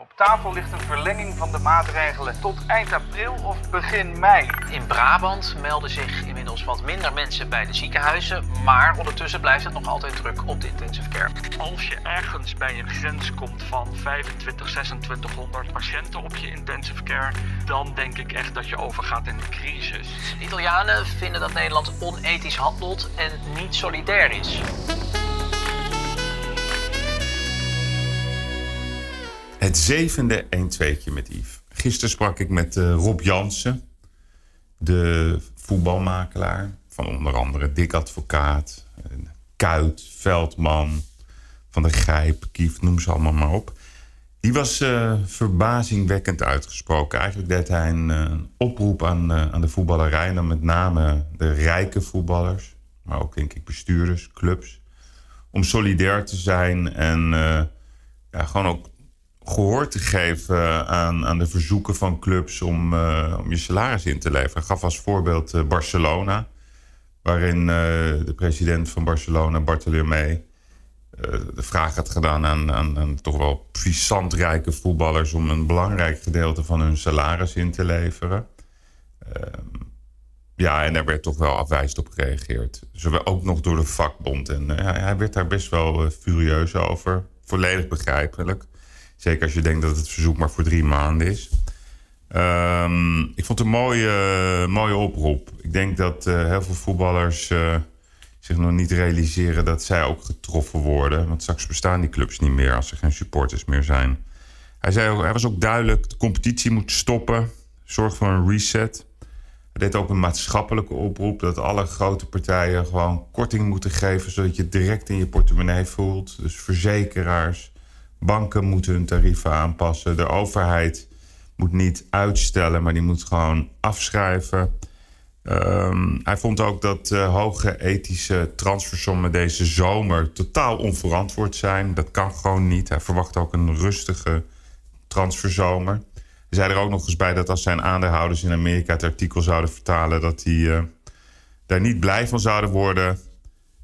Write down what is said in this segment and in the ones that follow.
Op tafel ligt een verlenging van de maatregelen tot eind april of begin mei. In Brabant melden zich inmiddels wat minder mensen bij de ziekenhuizen, maar ondertussen blijft het nog altijd druk op de intensive care. Als je ergens bij een grens komt van 25, 2600 patiënten op je intensive care, dan denk ik echt dat je overgaat in een crisis. De Italianen vinden dat Nederland onethisch handelt en niet solidair is. Het zevende 1-2'tje met Yves. Gisteren sprak ik met uh, Rob Jansen, de voetbalmakelaar van onder andere Dick Advocaat, Kuit, Veldman, Van der Grijp, Kief, noem ze allemaal maar op. Die was uh, verbazingwekkend uitgesproken. Eigenlijk deed hij een uh, oproep aan, aan de voetballerij. En met name de rijke voetballers. Maar ook denk ik bestuurders, clubs. Om solidair te zijn en ja, gewoon ook gehoor te geven aan, aan de verzoeken van clubs om, uh, om je salaris in te leveren. Ik gaf als voorbeeld uh, Barcelona, waarin uh, de president van Barcelona, Bartolomé, de vraag had gedaan aan, aan, aan, toch wel puissant rijke voetballers om een belangrijk gedeelte van hun salaris in te leveren. Ehm, ja, en daar werd toch wel afwijzend op gereageerd. Zowel ook nog door de vakbond. En hij werd daar best wel furieus over. Volledig begrijpelijk. Zeker als je denkt dat het verzoek maar voor drie maanden is. Um, ik vond het een mooie, mooie oproep. Ik denk dat uh, heel veel voetballers uh, zich nog niet realiseren dat zij ook getroffen worden. Want straks bestaan die clubs niet meer als er geen supporters meer zijn. Hij, zei ook, hij was ook duidelijk, de competitie moet stoppen. Zorg voor een reset. Hij deed ook een maatschappelijke oproep dat alle grote partijen gewoon korting moeten geven, zodat je het direct in je portemonnee voelt. Dus verzekeraars, Banken moeten hun tarieven aanpassen. De overheid moet niet uitstellen, maar die moet gewoon afschrijven. Um, hij vond ook dat uh, hoge ethische transfersommen deze zomer totaal onverantwoord zijn. Dat kan gewoon niet. Hij verwacht ook een rustige transferzomer. Hij zei er ook nog eens bij dat als zijn aandeelhouders in Amerika het artikel zouden vertalen, dat die uh, daar niet blij van zouden worden.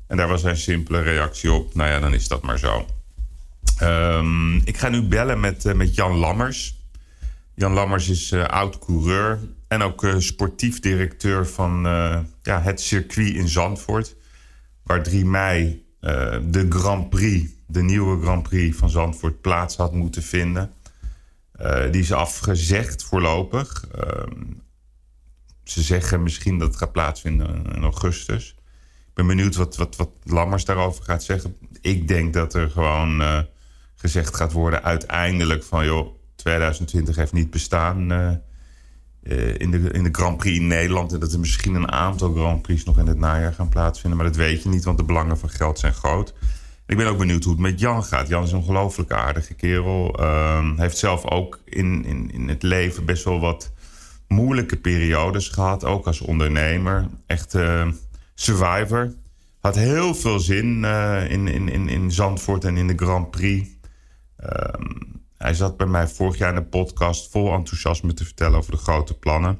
En daar was zijn simpele reactie op. Nou ja, dan is dat maar zo. Um, ik ga nu bellen met, uh, met Jan Lammers. Jan Lammers is uh, oud-coureur en ook uh, sportief directeur van ja, het circuit in Zandvoort. Waar 3 mei de Grand Prix, de nieuwe Grand Prix van Zandvoort, plaats had moeten vinden. die is afgezegd voorlopig. Ehm, ze zeggen misschien dat het gaat plaatsvinden in augustus. Ik ben benieuwd wat, wat, wat Lammers daarover gaat zeggen. Ik denk dat er gewoon gezegd gaat worden uiteindelijk van joh, 2020 heeft niet bestaan uh, uh, in, de, in de Grand Prix in Nederland. En dat er misschien een aantal Grand Prix nog in het najaar gaan plaatsvinden. Maar dat weet je niet, want de belangen van geld zijn groot. Ik ben ook benieuwd hoe het met Jan gaat. Jan is een ongelooflijk aardige kerel. Uh, heeft zelf ook in, in, in het leven best wel wat moeilijke periodes gehad. Ook als ondernemer. Echt uh, survivor. Had heel veel zin uh, in, in, in, in Zandvoort en in de Grand Prix. Um, hij zat bij mij vorig jaar in een podcast vol enthousiasme te vertellen over de grote plannen.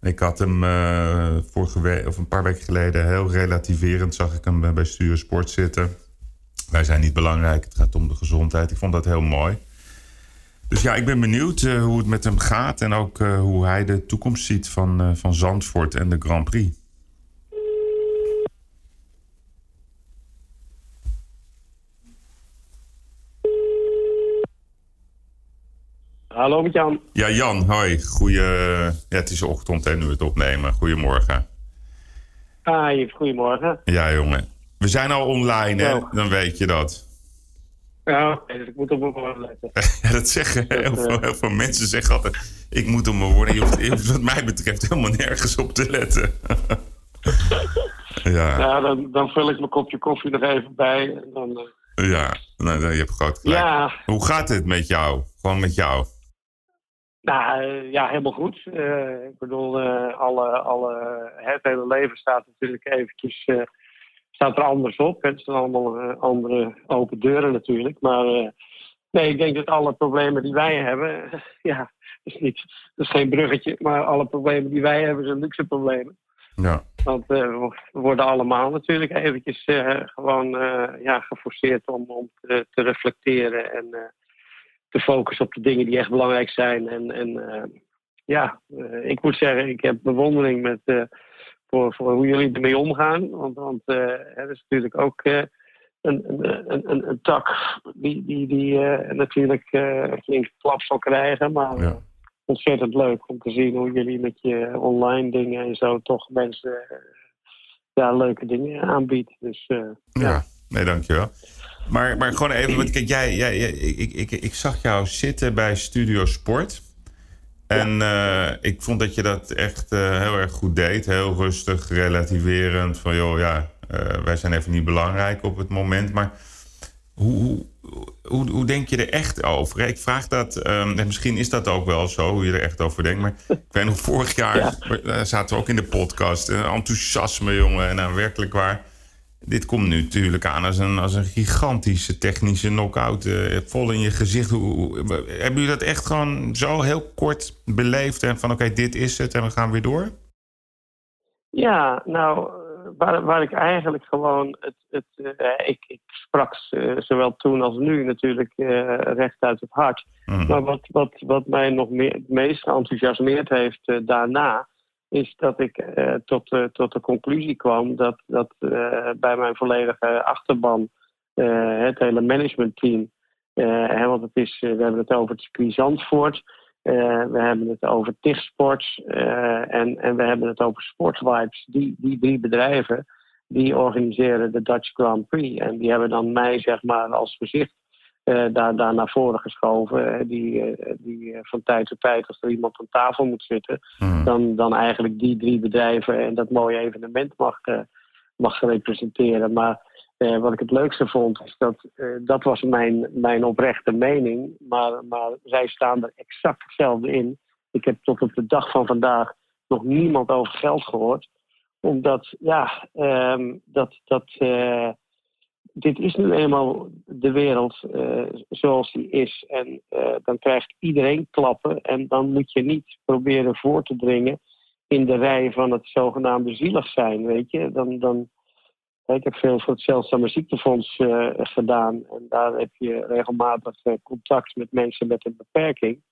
En ik had hem uh, vorige week, of een paar weken geleden heel relativerend, zag ik hem bij Stuur Sport zitten. Wij zijn niet belangrijk, het gaat om de gezondheid. Ik vond dat heel mooi. Dus ja, ik ben benieuwd uh, hoe het met hem gaat en ook uh, hoe hij de toekomst ziet van, van Zandvoort en de Grand Prix. Hallo met Jan. Ja, Jan, hoi. Goeie, ja, het is ochtend en nu het opnemen. Goedemorgen. Hi, goedemorgen. Ja, jongen. We zijn al online, hè? Dan weet je dat. Ja, dus ik moet op mijn woorden letten. ja, dat zeggen heel, veel, heel, veel, mensen zeggen altijd... ik moet op mijn woorden... Je hoeft, je hoeft wat mij betreft helemaal nergens op te letten. ja, ja dan, dan vul ik mijn kopje koffie nog even bij. En dan, uh... Ja, nou, je hebt groot gelijk. Ja. Hoe gaat het met jou? Gewoon met jou? Nou, ja, helemaal goed. Uh, ik bedoel, uh, alle, alle, het hele leven staat natuurlijk eventjes uh, staat er anders op. Het zijn allemaal andere open deuren natuurlijk. Maar nee, ik denk dat alle problemen die wij hebben, ja, dat is, niet, dat is geen bruggetje, maar alle problemen die wij hebben zijn luxe problemen. Ja. Want we worden allemaal natuurlijk eventjes gewoon ja, geforceerd om, om te, te reflecteren en te focussen op de dingen die echt belangrijk zijn. En, en ja, ik moet zeggen, ik heb bewondering met, voor, voor hoe jullie ermee omgaan. Want, want het is natuurlijk ook een, een, een, een, tak die, die, die natuurlijk een flinke klap zal krijgen. Maar Ja. ontzettend leuk om te zien hoe jullie met je online dingen en zo toch mensen ja, leuke dingen aanbiedt. Dus eh, Ja, nee, dankjewel. Maar, maar gewoon even, want kijk, jij, jij, jij- ik, ik, ik zag jou zitten bij Studio Sport. En eh, ik vond dat je dat echt eh, heel erg goed deed. Heel rustig, relativerend. Van joh, ja, eh, wij zijn even niet belangrijk op het moment. Maar hoe, hoe, hoe, denk je er echt over? Ik vraag dat, ehm, en misschien is dat ook wel zo, hoe je er echt over denkt. Maar ik weet nog, vorig jaar zaten we ook in de podcast. eh, enthousiasme, jongen. En nou, werkelijk waar. Dit komt nu natuurlijk aan als een, als een gigantische technische knock-out. eh, vol in je gezicht. Hoe, hoe- hebben jullie dat echt gewoon zo heel kort beleefd? En van oké, dit is het en we gaan weer door? ja, nou, waar, waar ik eigenlijk gewoon het. het eh, ik, ik sprak eh, zowel toen als nu natuurlijk recht uit het hart. Mhm. Maar wat, wat, wat mij nog meer, het meest geenthousiasmeerd heeft daarna, is dat ik eh, tot, de- tot de conclusie kwam dat, dat eh, bij mijn volledige achterban het hele managementteam, want het is, we hebben het over het circuit we hebben het over TIG Sports en, en we hebben het over Sportvibes. Die, die drie bedrijven die organiseren de Dutch Grand Prix en die hebben dan mij zeg maar als gezicht eh, daar, daar naar voren geschoven. eh, die eh, die van tijd tot tijd, als er iemand aan tafel moet zitten, Mhm. dan, dan eigenlijk die drie bedrijven en dat mooie evenement mag, mag representeren. Maar wat ik het leukste vond, is dat dat was mijn, mijn oprechte mening. Maar, maar zij staan er exact hetzelfde in. Ik heb tot op de dag van vandaag nog niemand over geld gehoord. Omdat, ja, ehm, dat. dat dit is nu eenmaal de wereld eh, zoals die is. En eh, dan krijgt iedereen klappen. En dan moet je niet proberen voor te dringen in de rij van het zogenaamde zielig zijn. Weet je, dan. dan ik heb veel voor het Zeldzame Ziektefonds eh, gedaan. En daar heb je regelmatig eh, contact met mensen met een beperking.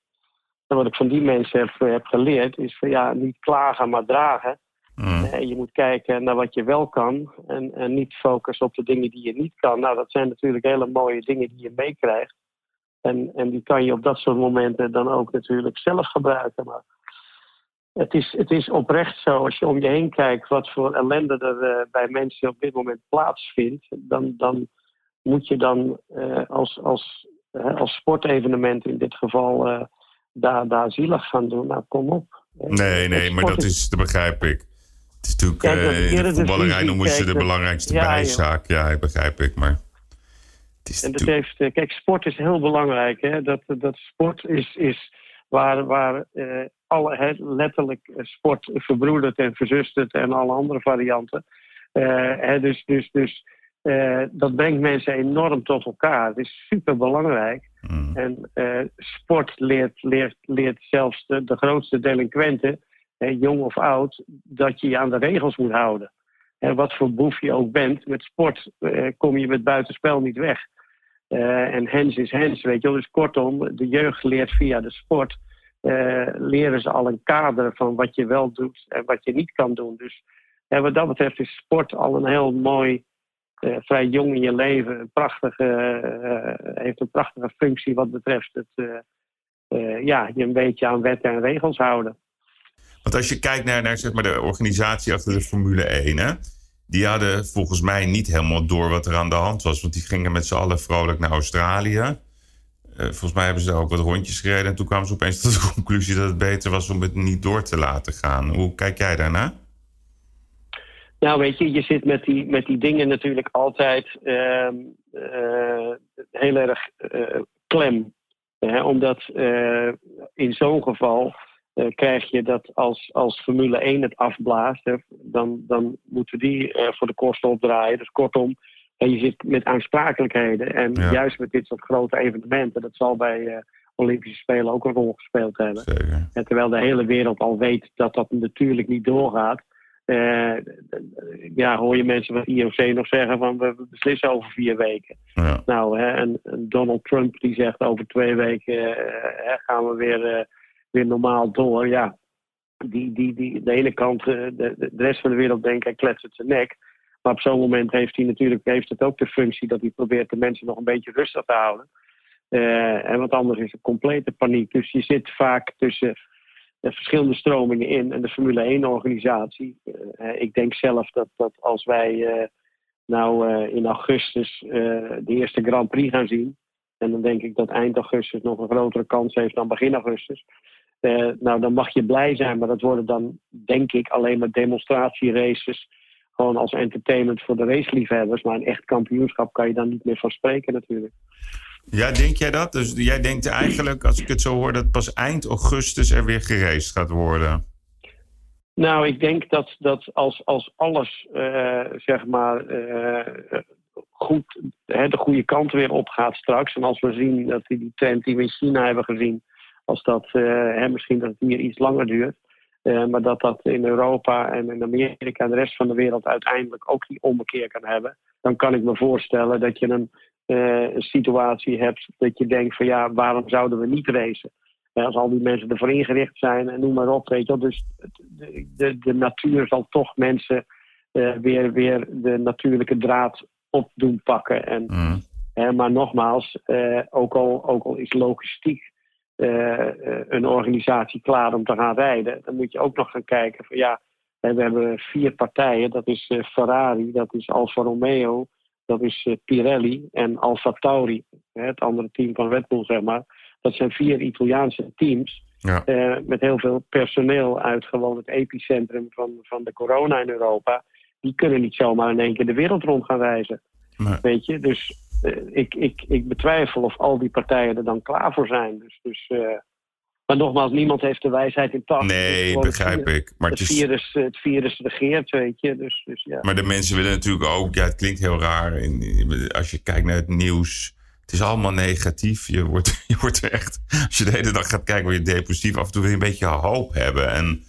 En wat ik van die mensen heb geleerd is van ja, niet klagen, maar dragen. Eh, je moet kijken naar wat je wel kan en, en niet focussen op de dingen die je niet kan. Nou, dat zijn natuurlijk hele mooie dingen die je meekrijgt. En, en die kan je op dat soort momenten dan ook natuurlijk zelf gebruiken. Maar het is, het is oprecht zo, als je om je heen kijkt wat voor ellende er eh, bij mensen op dit moment plaatsvindt, dan, dan moet je dan eh, als, als, eh, als sportevenement in dit geval daar, daar zielig gaan doen. Nou, kom op. Nee, nee, maar dat is te begrijp ik. Het is natuurlijk, Kijk, eh, in de voetballerij noemen ze de belangrijkste Ja, bijzaak. Ja, ik begrijp ik, maar... Het is En dat heeft, eh, kijk, sport is heel belangrijk. Hè? Dat, dat sport is, is waar, waar eh, alle, letterlijk sport verbroedert en verzustert en alle andere varianten. Dus dus, dus dat brengt mensen enorm tot elkaar. Het is super belangrijk. Mhm. En sport leert, leert, leert zelfs de, de grootste delinquenten, jong of oud, dat je je aan de regels moet houden. En wat voor boef je ook bent, met sport eh, kom je met buitenspel niet weg. Eh, en hens is hens, weet je wel. Dus kortom, de jeugd leert via de sport, eh, leren ze al een kader van wat je wel doet en wat je niet kan doen. Dus wat dat betreft is sport al een heel mooi, eh, vrij jong in je leven, een prachtige, heeft een prachtige functie wat betreft het, ja, je een beetje aan wetten en regels houden. Want als je kijkt naar, naar zeg maar, de organisatie achter de Formule 1, hè, die hadden volgens mij niet helemaal door wat er aan de hand was. Want die gingen met z'n allen vrolijk naar Australië. Eh, volgens mij hebben ze daar ook wat rondjes gereden. En toen kwamen ze opeens tot de conclusie dat het beter was om het niet door te laten gaan. Hoe kijk jij daarna? Nou, weet je, je zit met die, met die dingen natuurlijk altijd ehm, eh, heel erg eh, klem. Hè? Omdat in zo'n geval eh, krijg je dat als, als Formule 1 het afblaast, hè, dan, dan moeten die eh, voor de kosten opdraaien. Dus kortom, eh, je zit met aansprakelijkheden. En Ja. juist met dit soort grote evenementen, dat zal bij Olympische Spelen ook een rol gespeeld hebben. Zeker. En terwijl de hele wereld al weet dat dat natuurlijk niet doorgaat, ja, hoor je mensen van IOC nog zeggen van we beslissen over vier weken. Ja. Nou, hè, en, en Donald Trump die zegt over twee weken hè, gaan we weer, weer normaal door. Ja, die, die, die, de ene kant, eh, de, de rest van de wereld denkt hij kletst zijn nek. Maar op zo'n moment heeft hij natuurlijk heeft het ook de functie dat hij probeert de mensen nog een beetje rustig te houden. Eh, en wat anders is een complete paniek. Dus je zit vaak tussen de verschillende stromingen in en de Formule 1-organisatie. Eh, ik denk zelf dat, dat als wij eh, nou in augustus de eerste Grand Prix gaan zien. En dan denk ik dat eind augustus nog een grotere kans heeft dan begin augustus. Eh, nou, dan mag je blij zijn, maar dat worden dan, denk ik, alleen maar demonstratieraces. Gewoon als entertainment voor de raceliefhebbers. Maar een echt kampioenschap kan je dan niet meer van spreken, natuurlijk. ja, denk jij dat? Dus jij denkt eigenlijk, als ik het zo hoor, dat pas eind augustus er weer geraced gaat worden. Nou, ik denk dat, dat als, als alles, eh, zeg maar, eh, goed, hè, de goede kant weer opgaat straks. En als we zien dat die, die trend die we in China hebben gezien, als dat eh, hè, misschien dat het hier iets langer duurt. eh, maar dat dat in Europa en in Amerika en de rest van de wereld uiteindelijk ook die ommekeer kan hebben. Dan kan ik me voorstellen dat je een, eh, een situatie hebt dat je denkt van ja, waarom zouden we niet racen? Als al die mensen ervoor ingericht zijn en noem maar op, weet je wel. Dus de, de, de natuur zal toch mensen weer, weer de natuurlijke draad op doen pakken. En, Mm. hè, maar nogmaals, ook, al, ook al is logistiek een organisatie klaar om te gaan rijden, dan moet je ook nog gaan kijken van ja, we hebben vier partijen. Dat is eh, Ferrari, dat is Alfa Romeo, dat is eh, Pirelli en Alfa Tauri, het andere team van Red Bull, zeg maar. Dat zijn vier Italiaanse teams Ja. eh, met heel veel personeel uit gewoon het epicentrum van, van de corona in Europa. Die kunnen niet zomaar in één keer de wereld rond gaan reizen. Nee. Weet je, dus eh, ik, ik, ik betwijfel of al die partijen er dan klaar voor zijn. Dus, dus, eh, maar nogmaals, niemand heeft de wijsheid in pacht. Nee, begrijp virus- ik. Maar, het Het is, virus, het virus regeert, weet je. Dus, dus ja. maar de mensen willen natuurlijk ook, ja, het klinkt heel raar. in- in- Als je kijkt naar het nieuws, het is allemaal negatief. Je wordt, je wordt er echt, als je de hele dag gaat kijken, word je depressief. Af en toe wil je een beetje hoop hebben. En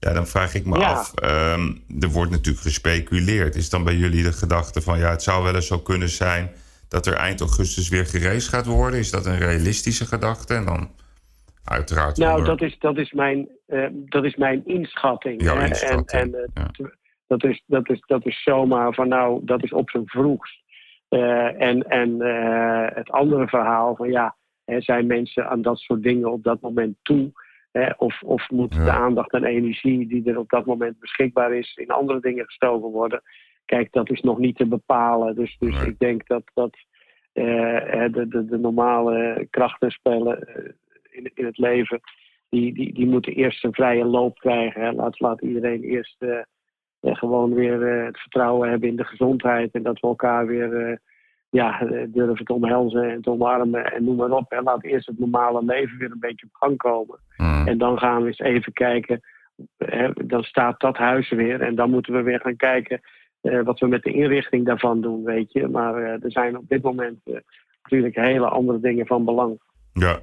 ja, dan vraag ik me Ja. af, ehm, er wordt natuurlijk gespeculeerd. Is dan bij jullie de gedachte van, ja, het zou wel eens zo kunnen zijn dat er eind augustus weer gereisd gaat worden? Is dat een realistische gedachte? En dan uiteraard... Nou, onder- dat is, dat is, mijn, eh, dat is mijn inschatting. Jouw hè. inschatting, En, en, eh, ja. dat, is, dat, is, dat is zomaar van nou, dat is op zijn vroegst. Eh, en en het andere verhaal van ja, hè, zijn mensen aan dat soort dingen op dat moment toe? Hè, of, of moet Ja. de aandacht en energie die er op dat moment beschikbaar is in andere dingen gestoken worden? Kijk, dat is nog niet te bepalen. Dus, dus Nee. ik denk dat, dat eh, de, de, de normale krachtenspellen eh, in, in het leven, die, die, die moeten eerst een vrije loop krijgen. Hè. Laat, laat iedereen eerst eh, gewoon weer het vertrouwen hebben in de gezondheid. En dat we elkaar weer ja, durven te omhelzen en te omarmen en noem maar op. En laat eerst het normale leven weer een beetje op gang komen. Mm. En dan gaan we eens even kijken. Hè, dan staat dat huis weer. En dan moeten we weer gaan kijken eh, wat we met de inrichting daarvan doen, weet je. Maar eh, er zijn op dit moment eh, natuurlijk hele andere dingen van belang. Ja,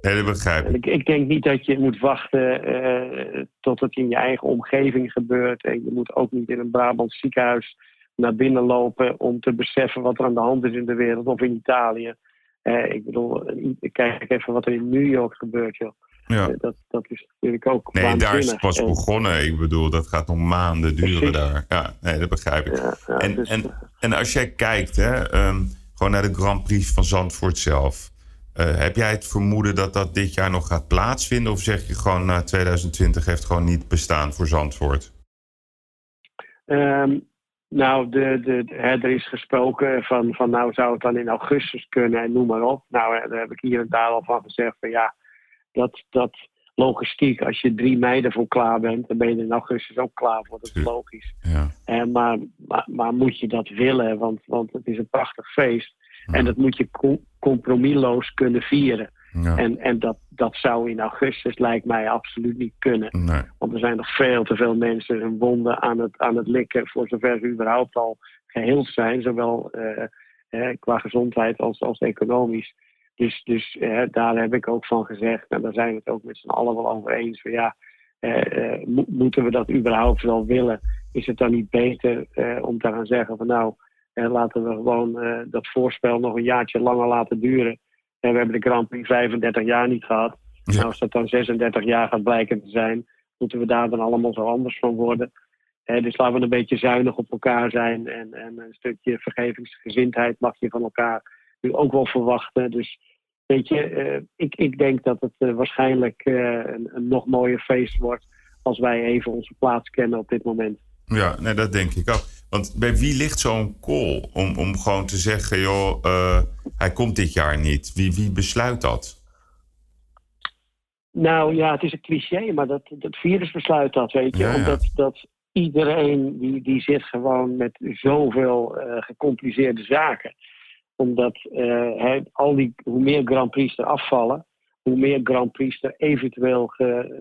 dat begrijp ik. ik, ik denk niet dat je moet wachten tot het in je eigen omgeving gebeurt. En je moet ook niet in een Brabants ziekenhuis naar binnen lopen om te beseffen wat er aan de hand is in de wereld of in Italië. Ik bedoel, kijk even wat er in New York gebeurt, joh. Ja. Eh, dat, dat is natuurlijk ook Nee, daar is het pas En- begonnen. Ik bedoel, dat gaat nog maanden duren Precies. daar. Ja, nee, dat begrijp ik. Ja, ja, En, dus, en, eh, en als jij kijkt, hè, ehm, gewoon naar de Grand Prix van Zandvoort zelf. eh, heb jij het vermoeden dat dat dit jaar nog gaat plaatsvinden? Of zeg je gewoon, nou, 2020 heeft gewoon niet bestaan voor Zandvoort? Ehm, nou, de, de, de- hè, er is gesproken van, van nou zou het dan in augustus kunnen en noem maar op. Nou, eh, daar heb ik hier en daar al van gezegd van ja, dat, dat logistiek, als je 3 mei ervoor klaar bent, dan ben je in augustus ook klaar voor. Dat is logisch. Ja. Eh, maar, maar, maar moet je dat willen? Want, want het is een prachtig feest. En dat moet je co- compromisloos kunnen vieren. ja. En, en dat, dat zou in augustus lijkt mij absoluut niet kunnen. Nee. Want er zijn nog veel te veel mensen hun wonden aan het, aan het likken, voor zover ze überhaupt al geheeld zijn, zowel eh, eh, qua gezondheid als, als economisch. Dus, dus eh, daar heb ik ook van gezegd, en daar zijn we het ook met z'n allen wel over eens, van ja, eh, eh, mo- moeten we dat überhaupt wel willen? is het dan niet beter om te gaan zeggen van nou, laten we gewoon dat voorspel nog een jaartje langer laten duren. En we hebben de Grand Prix 35 jaar niet gehad. Nou, als dat dan 36 jaar gaat blijken te zijn, moeten we daar dan allemaal zo anders van worden. dus laten we een beetje zuinig op elkaar zijn. En, en een stukje vergevingsgezindheid mag je van elkaar nu ook wel verwachten. Dus weet je, uh, ik, ik denk dat het uh, waarschijnlijk uh, een, een, nog mooier feest wordt als wij even onze plaats kennen op dit moment. Ja, nee, dat denk ik ook. Want bij wie ligt zo'n call om, om gewoon te zeggen, joh, hij komt dit jaar niet? Wie, wie besluit dat? Nou ja, het is een cliché, maar dat, dat virus besluit dat, weet je. Omdat dat iedereen die, die zit gewoon met zoveel uh, gecompliceerde zaken. Omdat uh, al die, hoe meer Grand Prix er afvallen, hoe meer Grand Prix er eventueel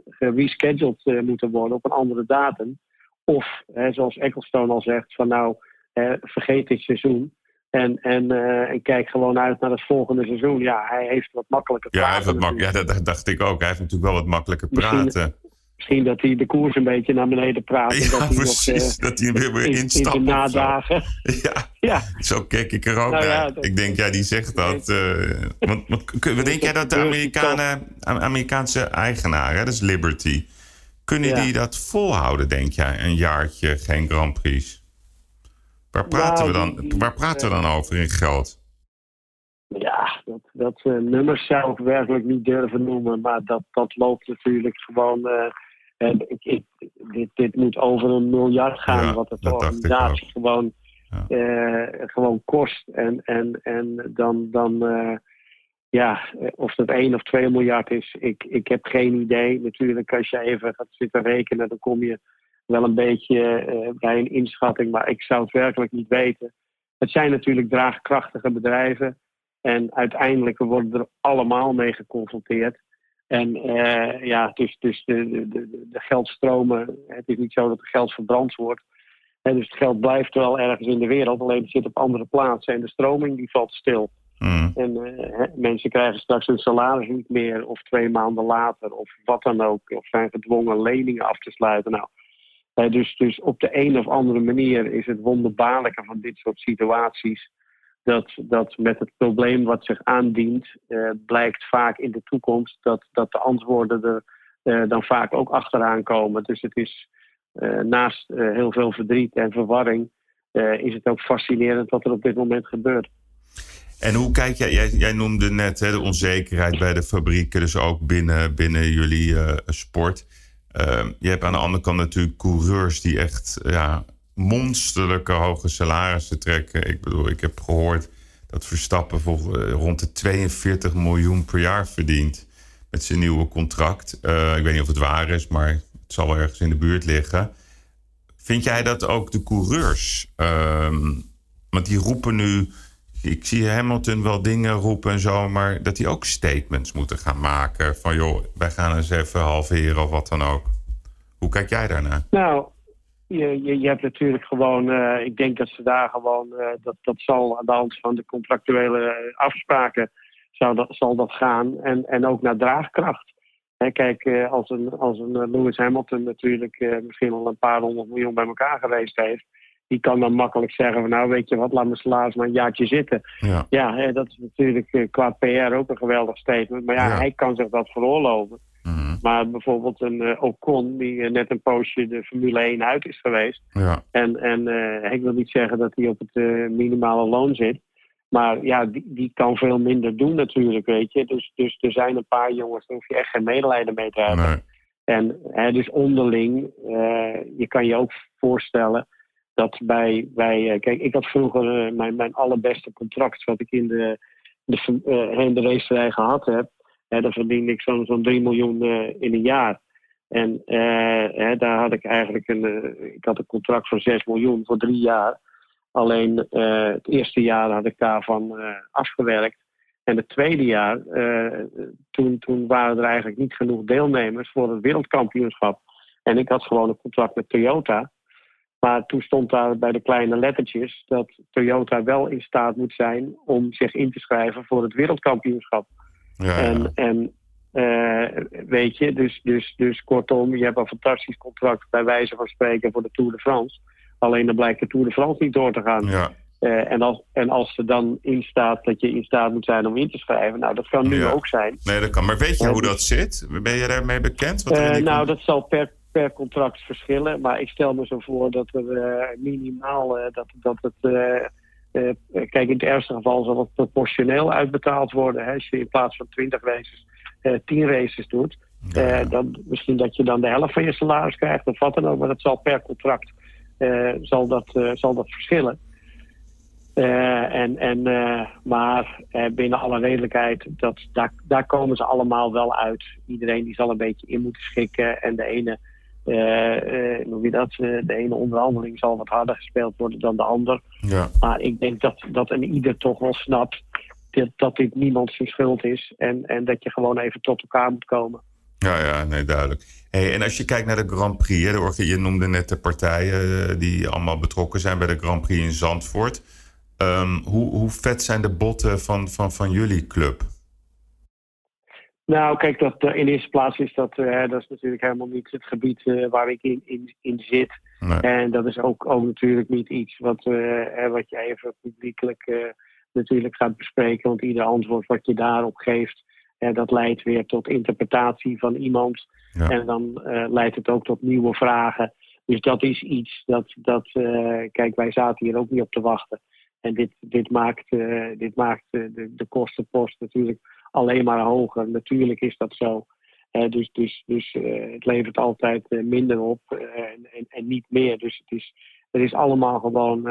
gerescheduled ge uh, moeten worden op een andere datum. Of, zoals Ecclestone al zegt, van nou, vergeet dit seizoen. En, en, uh, en kijk gewoon uit naar het volgende seizoen. Ja, hij heeft wat makkelijker praten. Ja, hij heeft wat mak ja dat dacht ik ook. Hij heeft natuurlijk wel wat makkelijker praten. Misschien, dat hij de koers een beetje naar beneden praat. Ja, dat hij precies. Nog, uh, dat hij weer, weer in, instapt. In de nadagen. Ja, ja, zo kijk ik er ook nou, naar. Dat, ik denk, ja, die zegt dat. Uh, want, wat denk jij dat de Amerikanen, Amerikaanse eigenaar, hè, dat is Liberty... Kunnen ja. die dat volhouden, denk jij? Een jaartje geen Grand Prix? Waar praten, we, dan, waar praten we dan over in geld? Ja, dat, dat uh, nummers zou ik werkelijk niet durven noemen. Maar dat, dat loopt natuurlijk gewoon. Uh, ik, ik, dit, dit moet over een miljard gaan, ja, wat het de organisatie gewoon, ja. uh, gewoon kost. En, en, en dan, dan ja, of dat 1 of 2 miljard is, ik, ik heb geen idee. Natuurlijk, als je even gaat zitten rekenen, dan kom je wel een beetje uh, bij een inschatting, maar ik zou het werkelijk niet weten. Het zijn natuurlijk draagkrachtige bedrijven en uiteindelijk worden er allemaal mee geconfronteerd. En uh, ja, dus, dus de, de, de, geldstromen, het is niet zo dat er geld verbrand wordt. En dus het geld blijft wel ergens in de wereld, alleen het zit op andere plaatsen. En de stroming die valt stil. Mm. En uh, mensen krijgen straks hun salaris niet meer, of twee maanden later, of wat dan ook. Of zijn gedwongen leningen af te sluiten. Nou, uh, dus, dus op de een of andere manier is het wonderbaarlijke van dit soort situaties. Dat, dat met het probleem wat zich aandient, uh, blijkt vaak in de toekomst dat, dat de antwoorden er dan vaak ook achteraan komen. Dus het is naast heel veel verdriet en verwarring, is het ook fascinerend wat er op dit moment gebeurt. En hoe kijk jij, jij, jij noemde net hè, de onzekerheid bij de fabrieken, dus ook binnen, binnen jullie sport. Uh, je hebt aan de andere kant natuurlijk coureurs die echt ja, monsterlijke hoge salarissen trekken. Ik bedoel, ik heb gehoord dat Verstappen uh, rond de 42 miljoen per jaar verdient met zijn nieuwe contract. Uh, ik weet niet of het waar is, maar het zal wel ergens in de buurt liggen. Vind jij dat ook de coureurs, ehm, want die roepen nu ik zie Hamilton wel dingen roepen en zo, maar dat hij ook statements moeten gaan maken. Van joh, wij gaan eens even halveren of wat dan ook. Hoe kijk jij daarnaar? Nou, je, je, je hebt natuurlijk gewoon, uh, ik denk dat ze daar gewoon, uh, dat, dat zal aan de hand van de contractuele afspraken, zal dat, zal dat gaan. En, en ook naar draagkracht. Kijk, uh, als een, als een Lewis Hamilton natuurlijk misschien al een paar honderd miljoen bij elkaar geweest heeft die kan dan makkelijk zeggen van nou weet je wat, laat mijn salaris maar een jaartje zitten. Ja, ja hè, dat is natuurlijk qua PR ook een geweldig statement. Maar ja, Ja. hij kan zich dat veroorloven. Mhm. Maar bijvoorbeeld een eh, Ocon, die eh, net een poosje de Formule 1 uit is geweest. ja. En, en eh, ik wil niet zeggen dat hij op het minimale loon zit. Maar ja, die, die kan veel minder doen natuurlijk, weet je. Dus, dus er zijn een paar jongens, daar hoef je echt geen medelijden mee te hebben. Nee. En hè, dus onderling, je kan je ook voorstellen dat bij, bij kijk, ik had vroeger mijn, mijn allerbeste contract wat ik in de, de, in de racerij gehad heb. Hè, dan verdiende ik zo'n zo'n 3 miljoen eh, in een jaar. En eh, hè, daar had ik eigenlijk een, eh, ik had een contract van 6 miljoen voor drie jaar. Alleen het eerste jaar had ik daarvan afgewerkt. En het tweede jaar, toen, toen waren er eigenlijk niet genoeg deelnemers voor het wereldkampioenschap. En ik had gewoon een contract met Toyota. Maar toen stond daar bij de kleine lettertjes dat Toyota wel in staat moet zijn om zich in te schrijven voor het wereldkampioenschap. Ja. En, en eh, weet je, dus, dus, dus kortom, je hebt een fantastisch contract bij wijze van spreken voor de Tour de France. Alleen dan blijkt de Tour de France niet door te gaan. Ja. Uh, en, als, en als er dan in staat dat je in staat moet zijn om in te schrijven, nou dat kan nu Ja. ook zijn. Nee, dat kan. Maar weet je hoe dat zit? Ben je daarmee bekend? Wat er Eh, die nou, dat zal per, per contract verschillen. Maar ik stel me zo voor dat er eh, minimaal eh, dat, dat het. Eh, eh, kijk, in het ergste geval zal het proportioneel uitbetaald worden. Hè? Als je in plaats van 20 races eh 10 races doet. Ja. dan, misschien dat je dan de helft van je salaris krijgt of wat dan ook. Maar dat zal per contract zal dat, zal dat verschillen. En, en, maar binnen alle redelijkheid, dat, daar, daar komen ze allemaal wel uit. Iedereen die zal een beetje in moeten schikken. En de ene, noem je dat, eh, de ene onderhandeling zal wat harder gespeeld worden dan de ander. ja. Maar ik denk dat, dat een ieder toch wel snapt dat, dat dit niemand zijn schuld is. En, en dat je gewoon even tot elkaar moet komen. Ja, ja, nee, duidelijk. Hey, en als je kijkt naar de Grand Prix, hè, de orga- je noemde net de partijen eh, die allemaal betrokken zijn bij de Grand Prix in Zandvoort. Ehm, hoe, hoe vet zijn de botten van, van, van jullie club? Nou, kijk, dat, eh, in eerste plaats is dat, eh, dat is natuurlijk helemaal niet het gebied eh, waar ik in, in, in zit. Nee. En dat is ook, ook natuurlijk niet iets wat, eh, wat je even publiekelijk natuurlijk gaat bespreken. Want ieder antwoord wat je daarop geeft, dat leidt weer tot interpretatie van iemand. Ja. En dan leidt het ook tot nieuwe vragen. Dus dat is iets dat, dat kijk, wij zaten hier ook niet op te wachten. En dit, dit maakt, eh, dit maakt de, de kostenpost natuurlijk alleen maar hoger. Natuurlijk is dat zo. Dus dus, dus eh, het levert altijd eh, minder op eh, en, en, en niet meer. Dus het is, het is allemaal gewoon,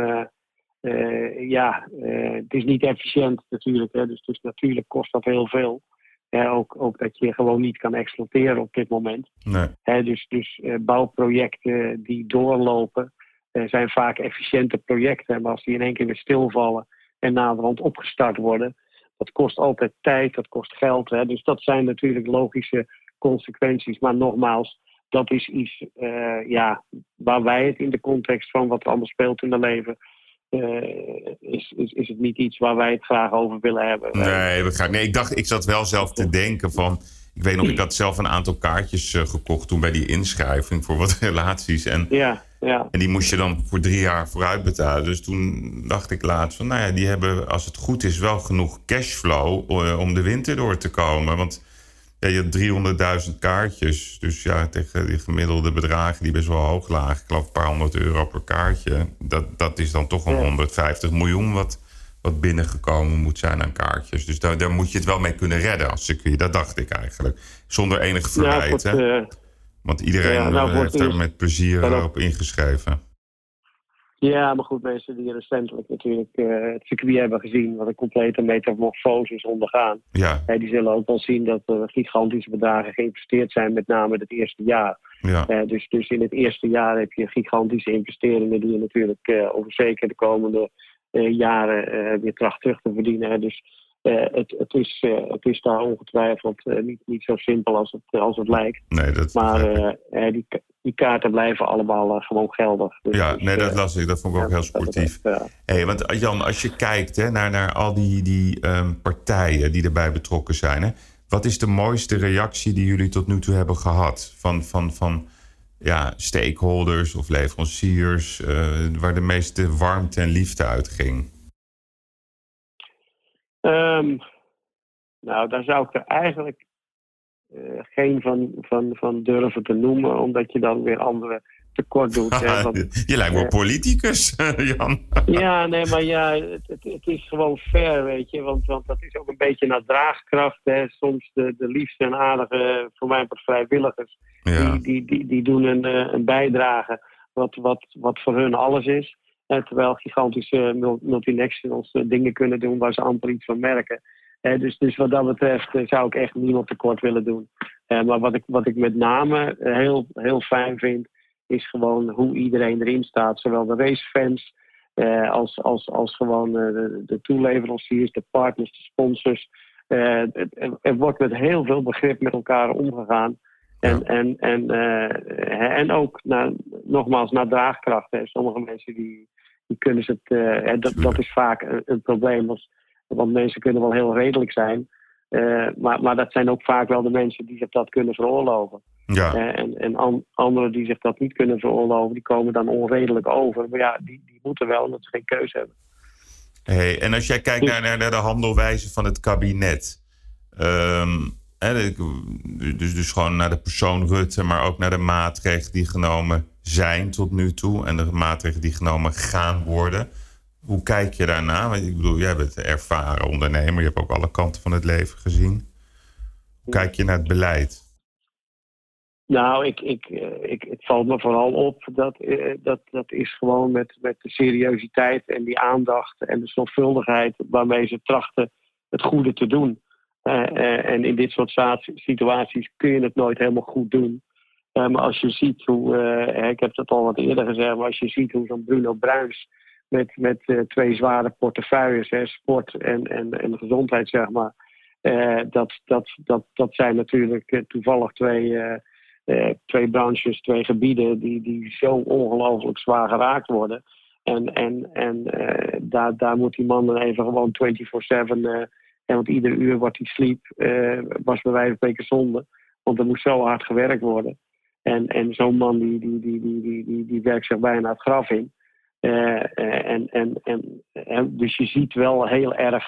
ja, het is niet efficiënt natuurlijk. Hè, dus, dus natuurlijk kost dat heel veel. Ook, ook dat je gewoon niet kan exploiteren op dit moment. Nee. Hè, dus dus bouwprojecten die doorlopen zijn vaak efficiënte projecten. Maar als die in één keer weer stilvallen en naderhand opgestart worden, dat kost altijd tijd, dat kost geld. Hè. Dus dat zijn natuurlijk logische consequenties. Maar nogmaals, dat is iets eh, ja, waar wij het in de context van wat er allemaal speelt in het leven. eh, is, is, is het niet iets waar wij het graag over willen hebben. Nee, begrijp. nee, ik dacht, ik zat wel zelf te denken van. Ik weet nog, ik had zelf een aantal kaartjes eh, gekocht toen bij die inschrijving voor wat relaties. En, Ja, ja. en die moest je dan voor drie jaar vooruit betalen. Dus toen dacht ik laatst van, nou ja, die hebben, als het goed is, wel genoeg cashflow eh, om de winter door te komen. Want ja, je had 300.000 kaartjes. Dus ja, tegen die gemiddelde bedragen die best wel hoog lagen. Ik geloof een paar honderd euro per kaartje. Dat, dat is dan toch een Ja. 150 miljoen wat, wat binnengekomen moet zijn aan kaartjes. Dus daar, daar moet je het wel mee kunnen redden als circuit. Dat dacht ik eigenlijk. Zonder enig Nou, verwijt. hè? eh, Want iedereen ja, nou, eh, heeft er eerst- met plezier op ingeschreven. Ja, maar goed, mensen die recentelijk natuurlijk eh, het circuit hebben gezien, wat een complete metamorfose is ondergaan. Ja, die zullen ook wel zien dat er gigantische bedragen geïnvesteerd zijn, met name het eerste jaar. ja. Dus, dus in het eerste jaar heb je gigantische investeringen die je natuurlijk over zeker de komende jaren eh, weer tracht terug te verdienen. Dus eh, het, het, is, eh, het is daar ongetwijfeld eh, niet, niet zo simpel als het, als het lijkt. Nee, dat Maar eh, eh, die, die kaarten blijven allemaal eh, gewoon geldig. Dus- Ja, nee, dat eh, las ik. Dat vond ik ook heel sportief. Hey, want eh, Jan, als je kijkt hè, naar, naar al die, die ehm, partijen die erbij betrokken zijn, hè, wat is de mooiste reactie die jullie tot nu toe hebben gehad? Van, van, van ja, stakeholders of leveranciers, eh, waar de meeste warmte en liefde uitging? Ehm, nou, daar zou ik er eigenlijk eh, geen van, van, van durven te noemen, omdat je dan weer anderen tekort doet. hè, want- je lijkt wel eh, politicus, Jan. ja, nee, maar ja, het, het, het is gewoon fair, weet je. Want, want dat is ook een beetje naar draagkracht. Hè. Soms de, de liefste en aardige, voor mij part vrijwilligers, Ja, die, die, die, die doen een, eh, een bijdrage wat, wat, wat voor hun alles is. Terwijl gigantische mul- multinationals eh, dingen kunnen doen waar ze amper iets van merken. Eh, dus, dus wat dat betreft zou ik echt niemand tekort willen doen. Eh, maar wat ik, wat ik met name heel, heel fijn vind, is gewoon hoe iedereen erin staat. Zowel de racefans eh, als, als, als gewoon eh, de, de toeleveranciers, de partners, de sponsors. Eh, het- er, er wordt met heel veel begrip met elkaar omgegaan. En, Ja. en, en, eh, en ook, naar, nogmaals, naar draagkracht. Hè. Sommige mensen die, die kunnen ze het. dat, dat is vaak een, een probleem. Want mensen kunnen wel heel redelijk zijn. Maar, maar dat zijn ook vaak wel de mensen die zich dat kunnen veroorloven. Ja. en en anderen die zich dat niet kunnen veroorloven, die komen dan onredelijk over. Maar ja, die, die moeten wel, omdat ze geen keuze hebben. Hey, en als jij kijkt naar, naar de handelwijze van het kabinet. Um, dus, dus gewoon naar de persoon Rutte, maar ook naar de maatregelen die genomen zijn tot nu toe. En de maatregelen die genomen gaan worden. Hoe kijk je daarna? Want ik bedoel, jij bent een ervaren ondernemer. Je hebt ook alle kanten van het leven gezien. Hoe kijk je naar het beleid? Nou, ik, ik, eh, ik, het valt me vooral op dat eh, dat, dat is gewoon met, met de seriositeit en die aandacht en de zorgvuldigheid waarmee ze trachten het goede te doen. Uh, en in dit soort situaties kun je het nooit helemaal goed doen. Maar als je ziet hoe, ik heb het al wat eerder gezegd, maar als je ziet hoe zo'n Bruno Bruins met, met twee zware portefeuilles, hè, sport en, en, en gezondheid, zeg maar, dat, dat, dat, dat zijn natuurlijk toevallig twee twee branches, twee gebieden die, die zo ongelooflijk zwaar geraakt worden. En, en, en daar, daar moet die man dan even gewoon 24-7. Uh, en want ieder uur wat hij sliep, was bij wijze van spreken zonde. Want er moest zo hard gewerkt worden. En, en zo'n man die, die, die, die, die, die, die werkt zich bijna het graf in. En, en, en, en, dus je ziet wel heel erg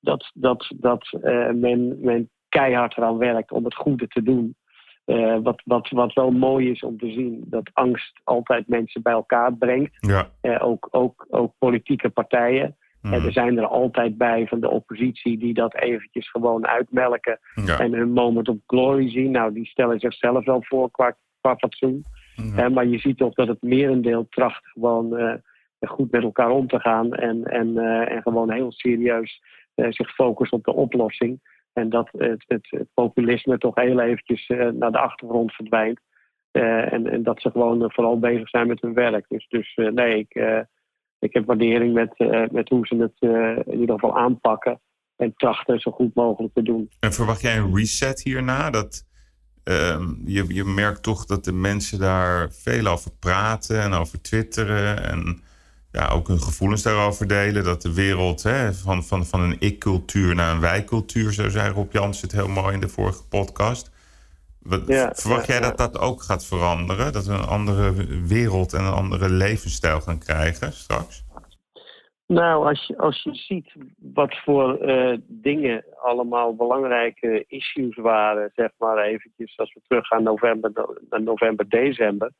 dat, dat, dat men, men keihard eraan werkt om het goede te doen. Uh, wat, wat, wat wel mooi is om te zien, dat angst altijd mensen bij elkaar brengt. Ja. Uh, ook, ook, ook politieke partijen. Mm. er zijn er altijd bij van de oppositie die dat eventjes gewoon uitmelken. Ja. En hun moment of glory zien. Nou, die stellen zichzelf wel voor qua, qua fatsoen. Ja. maar je ziet toch dat het merendeel tracht gewoon goed met elkaar om te gaan. En, en, en gewoon heel serieus zich focust op de oplossing. En dat het, het, populisme toch heel eventjes uh, naar de achtergrond verdwijnt. En, en, dat ze gewoon vooral bezig zijn met hun werk. Dus, dus nee, ik, ik heb waardering met, met hoe ze het in ieder geval aanpakken. En trachten zo goed mogelijk te doen. En verwacht jij een reset hierna? Dat, ehm, je, je merkt toch dat de mensen daar veel over praten en over twitteren. En ja, ook hun gevoelens daarover delen. Dat de wereld hè, van, van, van een ik-cultuur naar een wij-cultuur, zo zei Rob Jans het heel mooi in de vorige podcast. Wat, verwacht jij dat dat ook gaat veranderen? Dat we een andere wereld en een andere levensstijl gaan krijgen straks? Nou, als je, als je ziet wat voor uh, dingen allemaal belangrijke issues waren, zeg maar eventjes, als we teruggaan november, naar november, december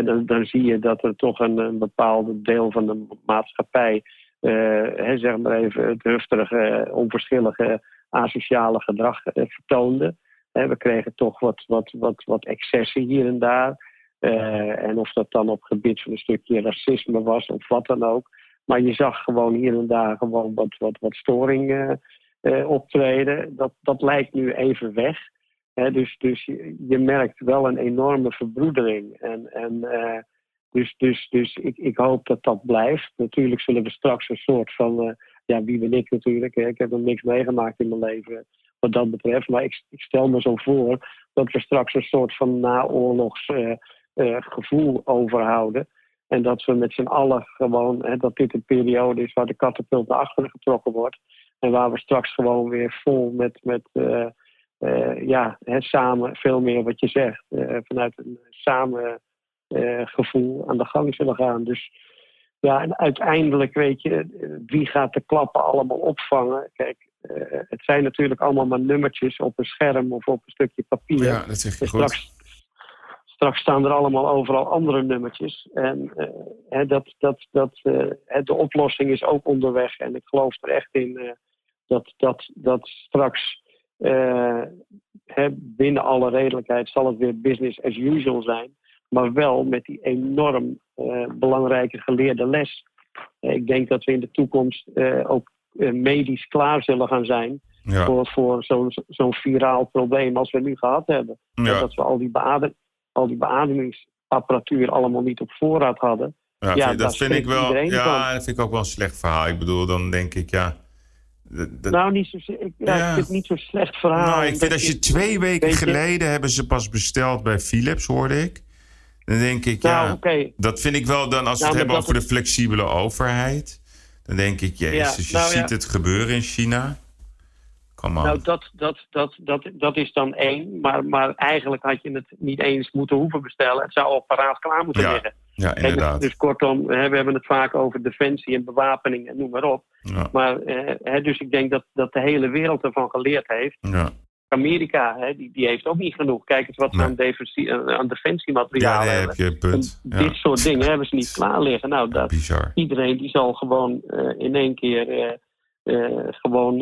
dan, dan zie je dat er toch een, bepaald deel van de maatschappij, uh, zeg maar even, het hufterige, onverschillige, asociale gedrag uh, vertoonde. we kregen toch wat, wat, wat, wat excessen hier en daar. Uh, en of dat dan op gebied van een stukje racisme was of wat dan ook. Maar je zag gewoon hier en daar gewoon wat, wat, wat storing optreden. Dat, dat lijkt nu even weg dus dus je, merkt wel een enorme verbroedering. En, en, uh, dus dus, dus ik, ik hoop dat dat blijft. Natuurlijk zullen we straks een soort van. Uh, ja, wie ben ik natuurlijk? Ik heb nog niks meegemaakt in mijn leven wat dat betreft. Maar ik, stel me zo voor dat we straks een soort van naoorlogs uh, gevoel overhouden. En dat we met z'n allen gewoon, hè, dat dit een periode is waar de katapult naar achteren getrokken wordt. En waar we straks gewoon weer vol met, met uh, ja, hè, samen veel meer wat je zegt. Uh, vanuit een samen uh, gevoel aan de gang zullen gaan. Dus ja, en uiteindelijk weet je, wie gaat de klappen allemaal opvangen? Kijk, het zijn natuurlijk allemaal maar nummertjes op een scherm of op een stukje papier. Ja, dat zeg je dus goed. Straks, straks staan er allemaal overal andere nummertjes. En hè, dat, dat, dat, de oplossing is ook onderweg. En ik geloof er echt in dat, dat, dat straks uh, binnen alle redelijkheid zal het weer business as usual zijn. Maar wel met die enorm uh, belangrijke geleerde les. Uh, ik denk dat we in de toekomst ook medisch klaar zullen gaan zijn. Ja. Voor, voor zo'n zo'n viraal probleem als we nu gehad hebben. Ja. Dat we al die, beadem, al die beademingsapparatuur allemaal niet op voorraad hadden. Ja, dat vind ik wel. Ja, dat vind ik ook wel een slecht verhaal. Ik bedoel, dan denk ik, ja. Dat- Nou, niet zo, ik, ja, Ja. ik vind het niet zo'n slecht verhaal. nou, ik vind als je twee weken geleden hebben ze pas besteld bij Philips, hoorde ik. Dan denk ik, Nou, ja, dat vind ik wel dan als we Nou, het hebben maar over de flexibele overheid. Dan denk ik, jezus, je nou ziet het gebeuren in China. On. Nou, dat, dat, dat, dat, dat is dan één. Maar, maar eigenlijk had je het niet eens moeten hoeven bestellen. Het zou al paraat klaar moeten Ja, liggen. Ja, dus, inderdaad. dus kortom, hè, we hebben het vaak over defensie en bewapening en noem maar op. Ja, Maar, eh, hè, dus ik denk dat, dat de hele wereld ervan geleerd heeft. ja. Amerika, hè, die, die heeft ook niet genoeg. Kijk eens wat ze Nee. aan, defensie, aan ja defensiemateriaal daar hebben. heb je punt. Ja. Dit soort dingen hebben ze niet klaar liggen. Nou, dat, Bizar. iedereen die zal gewoon eh, in één keer eh, gewoon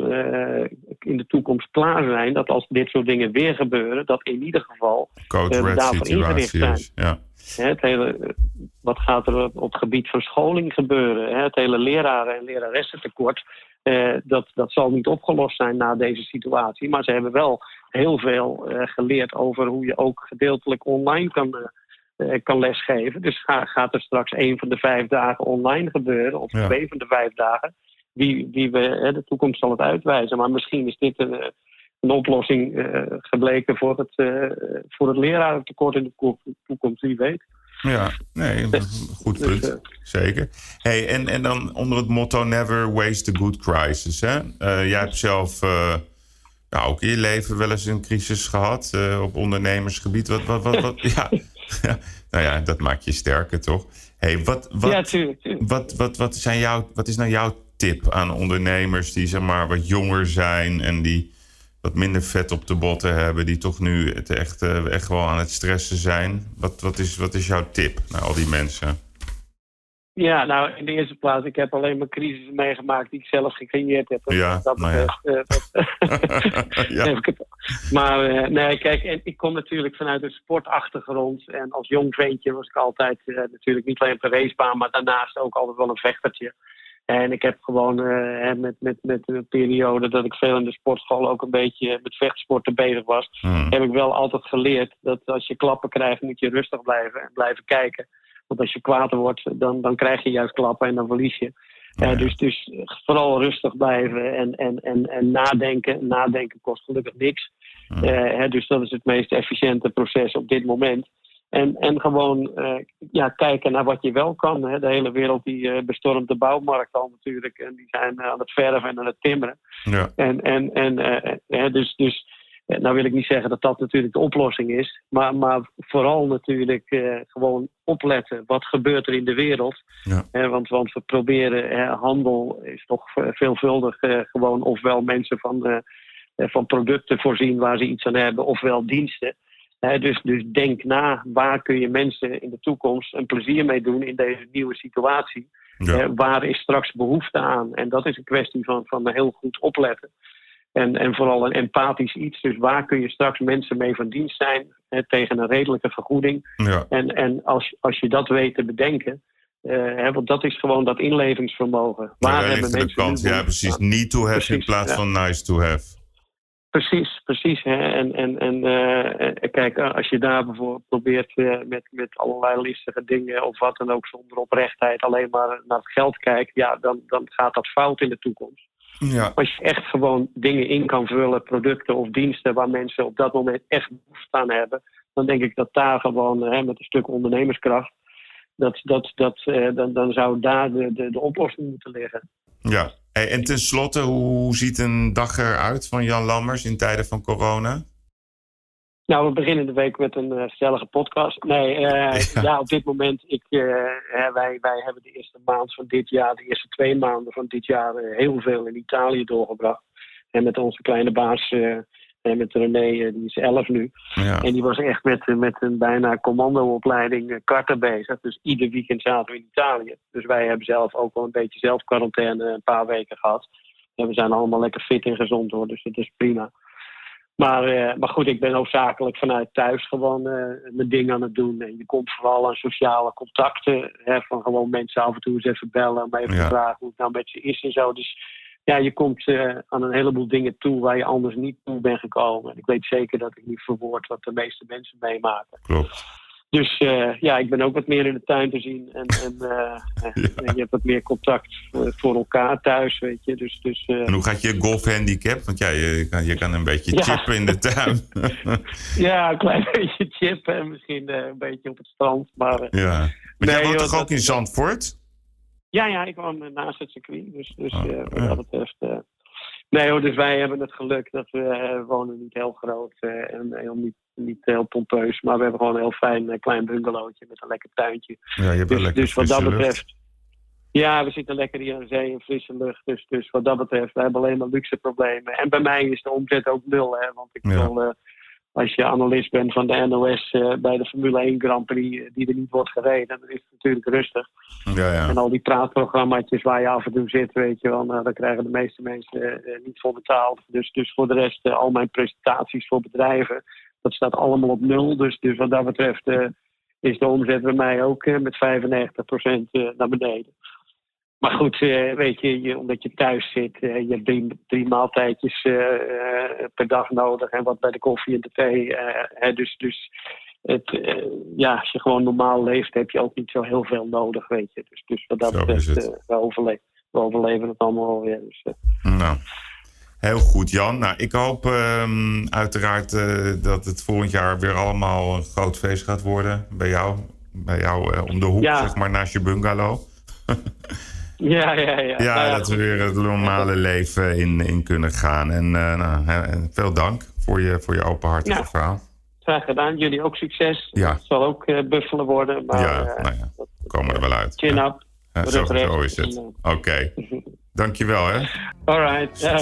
in de toekomst klaar zijn. Dat als dit soort dingen weer gebeuren, dat in ieder geval Code red daarvoor ingericht is. Ja. Het hele, wat gaat er op, het gebied van scholing gebeuren? Het hele leraren- en leraressentekort. eh, dat, dat zal niet opgelost zijn na deze situatie. Maar ze hebben wel heel veel eh, geleerd over hoe je ook gedeeltelijk online kan, eh, kan lesgeven. Dus ga, gaat er straks één van de vijf dagen online gebeuren, of Ja. twee van de vijf dagen. Wie, wie we, de toekomst zal het uitwijzen. Maar misschien is dit een, een oplossing eh, gebleken voor het, eh voor het lerarentekort in de ko- toekomst, wie weet. Ja, nee, goed Dus, punt. eh, Zeker. Hey, en, en dan onder het motto Never Waste a Good Crisis. Hè? Jij hebt zelf ja, ook in je leven wel eens een crisis gehad eh, op ondernemersgebied. Wat, wat, wat, wat, ja. ja, nou ja, dat maakt je sterker, toch? Hey, wat, wat, ja, tuurlijk. tuurlijk. wat, wat, wat, zijn jouw, wat is nou jouw tip aan ondernemers die zeg maar wat jonger zijn en die wat minder vet op de botten hebben, die toch nu het echt, eh, echt wel aan het stressen zijn? Wat, wat, is, wat is jouw tip naar al die mensen? Ja, nou, in de eerste plaats, ik heb alleen maar crisissen meegemaakt die ik zelf gecreëerd heb. Ja, dat nou ja. Ja. Maar eh, nee, kijk, en ik kom natuurlijk vanuit een sportachtergrond. En als jong ventje was ik altijd eh, natuurlijk niet alleen op de racebaan, maar daarnaast ook altijd wel een vechtertje. En ik heb gewoon eh, met, met, met een periode dat ik veel in de sportschool ook een beetje met vechtsporten bezig was Hmm. heb ik wel altijd geleerd dat als je klappen krijgt, moet je rustig blijven en blijven kijken. Want als je kwaad wordt, dan, dan krijg je juist klappen en dan verlies je. Eh, ja. dus, dus vooral rustig blijven en, en, en, en nadenken. Nadenken kost gelukkig niks. Hmm. Eh, hè, dus dat is het meest efficiënte proces op dit moment. En, en gewoon eh, ja, kijken naar wat je wel kan. Hè. De hele wereld die eh, bestormt de bouwmarkt al natuurlijk. En die zijn eh, aan het verven en aan het timmeren. Ja, En, en, en dus, dus nou wil ik niet zeggen dat dat natuurlijk de oplossing is. Maar, maar vooral natuurlijk gewoon opletten. Wat gebeurt er in de wereld? Ja. Want, want we proberen, handel is toch ve- veelvuldig eh, gewoon ofwel mensen van, van producten voorzien waar ze iets aan hebben, ofwel diensten. Dus, dus denk na, waar kun je mensen in de toekomst een plezier mee doen in deze nieuwe situatie? ja. Waar is straks behoefte aan? En dat is een kwestie van, van heel goed opletten. En, en vooral een empathisch iets. Dus waar kun je straks mensen mee van dienst zijn tegen een redelijke vergoeding? ja. En, en als, als je dat weet te bedenken, eh, hè, want dat is gewoon dat inlevingsvermogen. Waar daar hebben de mensen kans. Ja, precies. Need to have in plaats ja. van nice to have. Precies, precies. Hè? En, en, en eh, eh, kijk, eh, als je daar bijvoorbeeld probeert met, met allerlei listige dingen of wat dan ook zonder oprechtheid alleen maar naar het geld kijkt, ja, dan, dan gaat dat fout in de toekomst. Ja, Als je echt gewoon dingen in kan vullen, producten of diensten waar mensen op dat moment echt behoefte aan hebben, dan denk ik dat daar gewoon hè, met een stuk ondernemerskracht, dat, dat, dat, dan, dan zou daar de, de, de oplossing moeten liggen. ja. Hey, en tenslotte, hoe ziet een dag eruit van Jan Lammers in tijden van corona? Nou, we beginnen de week met een eh, gezellige podcast. Nee, eh, Ja. ja. op dit moment, ik, eh, wij, wij hebben de eerste maand van dit jaar, de eerste twee maanden van dit jaar, heel veel in Italië doorgebracht. En met onze kleine baas, en met René, eh, die is elf nu. Ja, En die was echt met, eh, met een bijna commandoopleiding eh, karten bezig. Dus ieder weekend zaten we in Italië. Dus wij hebben zelf ook wel een beetje zelfquarantaine een paar weken gehad. En we zijn allemaal lekker fit en gezond hoor, dus dat is prima. Maar, maar goed, ik ben hoofdzakelijk vanuit thuis gewoon mijn ding aan het doen. En je komt vooral aan sociale contacten. Hè, van gewoon mensen af en toe eens even bellen. Om even Ja. vragen hoe het nou met ze is en zo. Dus ja, je komt eh, aan een heleboel dingen toe waar je anders niet toe bent gekomen. En ik weet zeker dat ik niet verwoord wat de meeste mensen meemaken. klopt. Dus eh, ja, ik ben ook wat meer in de tuin te zien. En, en, eh, je hebt wat meer contact voor, elkaar thuis, weet je. Dus, dus En hoe gaat je golfhandicap? Want ja, je kan, je kan een beetje Ja. chippen in de tuin. ja, een klein beetje chippen en misschien een beetje op het strand. Maar ja. Maar Nee, jij woont joh, toch ook in Zandvoort? Ja, ja, ik woon eh, naast het circuit. Dus, dus Oh, eh, wat dat betreft... eh, Nee hoor, dus wij hebben het geluk dat we wonen niet heel groot en heel niet, niet heel pompeus. Maar we hebben gewoon een heel fijn klein bungalowtje met een lekker tuintje. Ja, je hebt Dus, lekker dus wat dat lucht. betreft. Ja, we zitten lekker hier aan zee in frisse lucht. Dus, dus wat dat betreft, we hebben alleen maar luxe problemen. En bij mij is de omzet ook nul. Hè, want ik Ja. Als je analist bent van de NOS eh, bij de Formule 1 Grand Prix, eh, die er niet wordt gereden, dan is het natuurlijk rustig. Ja, ja. En al die praatprogramma's waar je af en toe zit, weet je wel, nou, daar krijgen de meeste mensen eh, niet voor betaald. Dus, dus voor de rest, al mijn presentaties voor bedrijven, dat staat allemaal op nul. Dus, dus wat dat betreft is de omzet bij mij ook met 95% eh, naar beneden. Maar goed, eh, weet je, je, omdat je thuis zit, eh, je hebt drie, drie maaltijdjes eh, per dag nodig en wat bij de koffie en de thee. hè, dus dus het, ja, als je gewoon normaal leeft, heb je ook niet zo heel veel nodig, weet je. Dus, dus wat dat betreft, we, overle- we overleven het allemaal wel weer. Dus, Nou, heel goed, Jan. Nou, ik hoop ehm, uiteraard dat het volgend jaar weer allemaal een groot feest gaat worden. Bij jou, bij jou om de hoek, Ja. zeg maar, naast je bungalow. ja, ja, ja. Ja, Nou ja, dat we weer het normale leven in, in kunnen gaan. En eh, nou, veel dank voor je, voor je openhartige Ja. verhaal. Graag gedaan. Jullie ook succes. Ja. Het zal ook eh, buffelen worden. Maar, ja, eh, nou ja, we komen er wel uit. chin up. Zo, is het. Oké, dankjewel hè. All right. Ja,